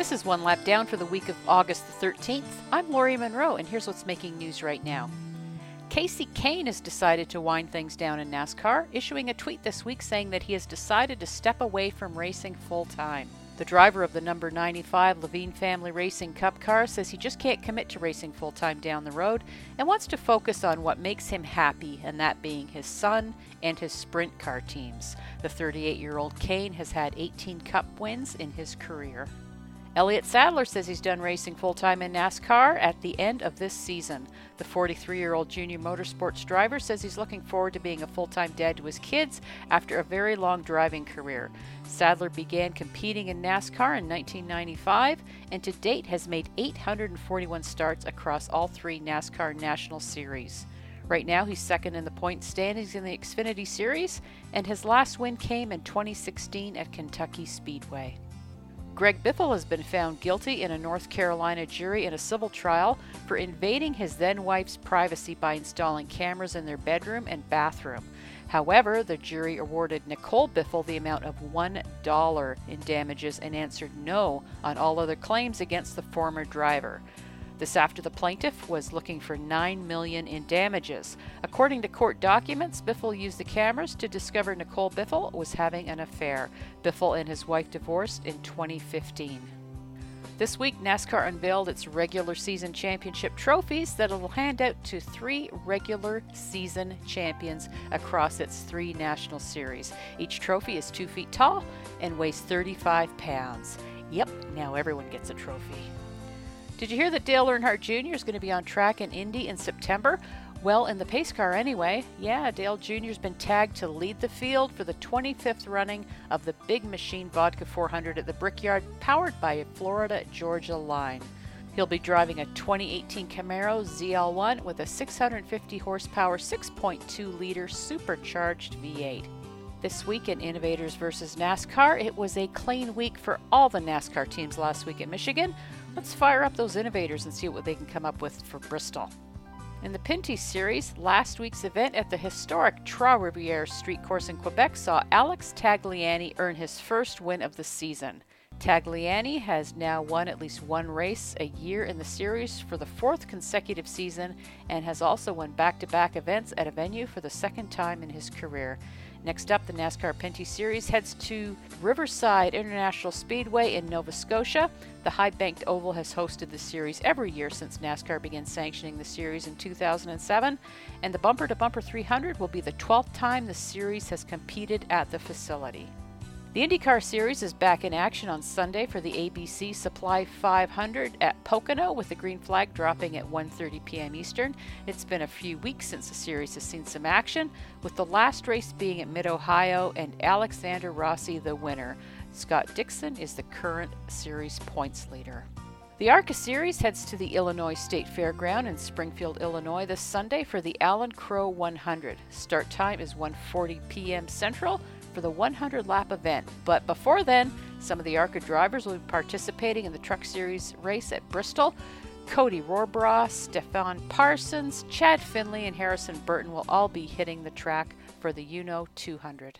This is One Lap Down for the week of August the 13th. I'm Lori Munro, and here's what's making news right now. Kasey Kahne has decided to wind things down in NASCAR, issuing a tweet this week saying that he has decided to step away from racing full time. The driver of the number 95 Leavine Family Racing Cup car says he just can't commit to racing full time down the road and wants to focus on what makes him happy, and that being his son and his sprint car teams. The 38 year old Kahne has had 18 Cup wins in his career. Elliott Sadler says he's done racing full time in NASCAR at the end of this season. The 43 year old junior motorsports driver says he's looking forward to being a full time dad to his kids after a very long driving career. Sadler began competing in NASCAR in 1995 and to date has made 841 starts across all three NASCAR National Series. Right now, he's second in the point standings in the Xfinity Series, and his last win came in 2016 at Kentucky Speedway. Greg Biffle has been found guilty in a North Carolina jury in a civil trial for invading his then wife's privacy by installing cameras in their bedroom and bathroom. However, the jury awarded Nicole Biffle the amount of $1 in damages and answered no on all other claims against the former driver. This after the plaintiff was looking for 9 million in damages. According to court documents, Biffle used the cameras to discover Nicole Biffle was having an affair. Biffle and his wife divorced in 2015. This week, NASCAR unveiled its regular season championship trophies that it'll hand out to three regular season champions across its three national series. Each trophy is two feet tall and weighs 35 pounds. Yep, now everyone gets a trophy. Did you hear that Dale Earnhardt Jr. is going to be on track in Indy in September? Well, in the pace car anyway. Yeah, Dale Jr.'s been tagged to lead the field for the 25th running of the Big Machine Vodka 400 at the Brickyard, powered by a Florida Georgia line. He'll be driving a 2018 Camaro ZL1 with a 650 horsepower, 6.2 liter supercharged V8. This week in Innovators versus NASCAR, it was a clean week for all the NASCAR teams last week in Michigan. Let's fire up those innovators and see what they can come up with for Bristol. In the Pinty's Series, last week's event at the historic Trois Rivières Street Course in Quebec saw Alex Tagliani earn his first win of the season. Tagliani has now won at least one race a year in the series for the fourth consecutive season and has also won back to back events at a venue for the second time in his career. Next up, the NASCAR Pinty's Series heads to Riverside International Speedway in Nova Scotia. The high banked oval has hosted the series every year since NASCAR began sanctioning the series in 2007, and the Bumper to Bumper 300 will be the 12th time the series has competed at the facility. The IndyCar Series is back in action on Sunday for the ABC Supply 500 at Pocono with the green flag dropping at 1:30 p.m. Eastern. It's been a few weeks since the series has seen some action, with the last race being at Mid-Ohio and Alexander Rossi the winner. Scott Dixon is the current series points leader. The ARCA Series heads to the Illinois State Fairground in Springfield, Illinois this Sunday for the Allen Crowe 100. Start time is 1:40 p.m. Central for the 100 lap event. But before then, some of the ARCA drivers will be participating in the Truck Series race at Bristol. Codie Rohrbaugh, Stefan Parsons, Chad Finley, and Harrison Burton will all be hitting the track for the UNOH 200.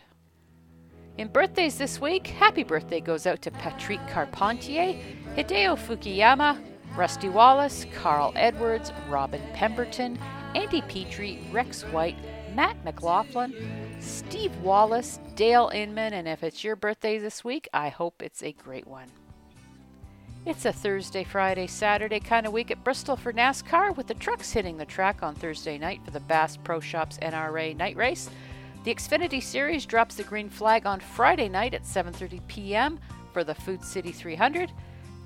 In birthdays this week, happy birthday goes out to Patrick Carpentier, Hideo Fukuyama, Rusty Wallace, Carl Edwards, Robin Pemberton, Andy Petree, Rex White, Matt McLaughlin, Steve Wallace, Dale Inman, and if it's your birthday this week, I hope it's a great one. It's a Thursday, Friday, Saturday kind of week at Bristol for NASCAR with the trucks hitting the track on Thursday night for the Bass Pro Shops NRA night race. The Xfinity Series drops the green flag on Friday night at 7:30 p.m. for the Food City 300,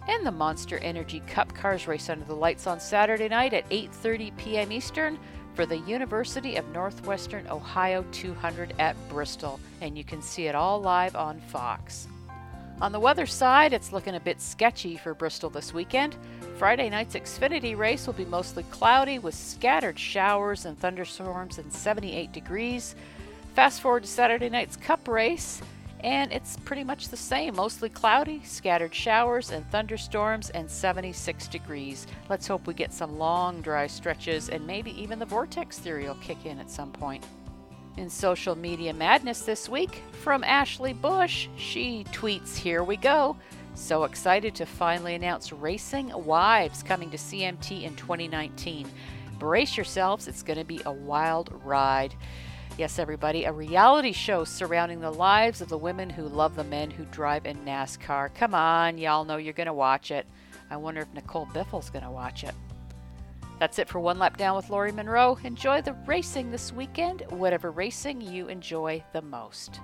and the Monster Energy Cup Cars race under the lights on Saturday night at 8:30 p.m. Eastern for the University of Northwestern Ohio 200 at Bristol, and you can see it all live on Fox. On the weather side, it's looking a bit sketchy for Bristol this weekend. Friday night's Xfinity race will be mostly cloudy with scattered showers and thunderstorms and 78 degrees. Fast forward to Saturday night's Cup race, and it's pretty much the same mostly cloudy, scattered showers and thunderstorms, and 76 degrees. Let's hope we get some long, dry stretches, and maybe even the vortex theory will kick in at some point. In social media madness this week, from Ashley Bush, she tweets, Here we go. So excited to finally announce Racing Wives coming to CMT in 2019. Brace yourselves, it's going to be a wild ride. Yes, everybody, a reality show surrounding the lives of the women who love the men who drive in NASCAR. Come on, y'all know you're going to watch it. I wonder if Nicole Biffle's going to watch it. That's it for One Lap Down with Lori Munro. Enjoy the racing this weekend, whatever racing you enjoy the most.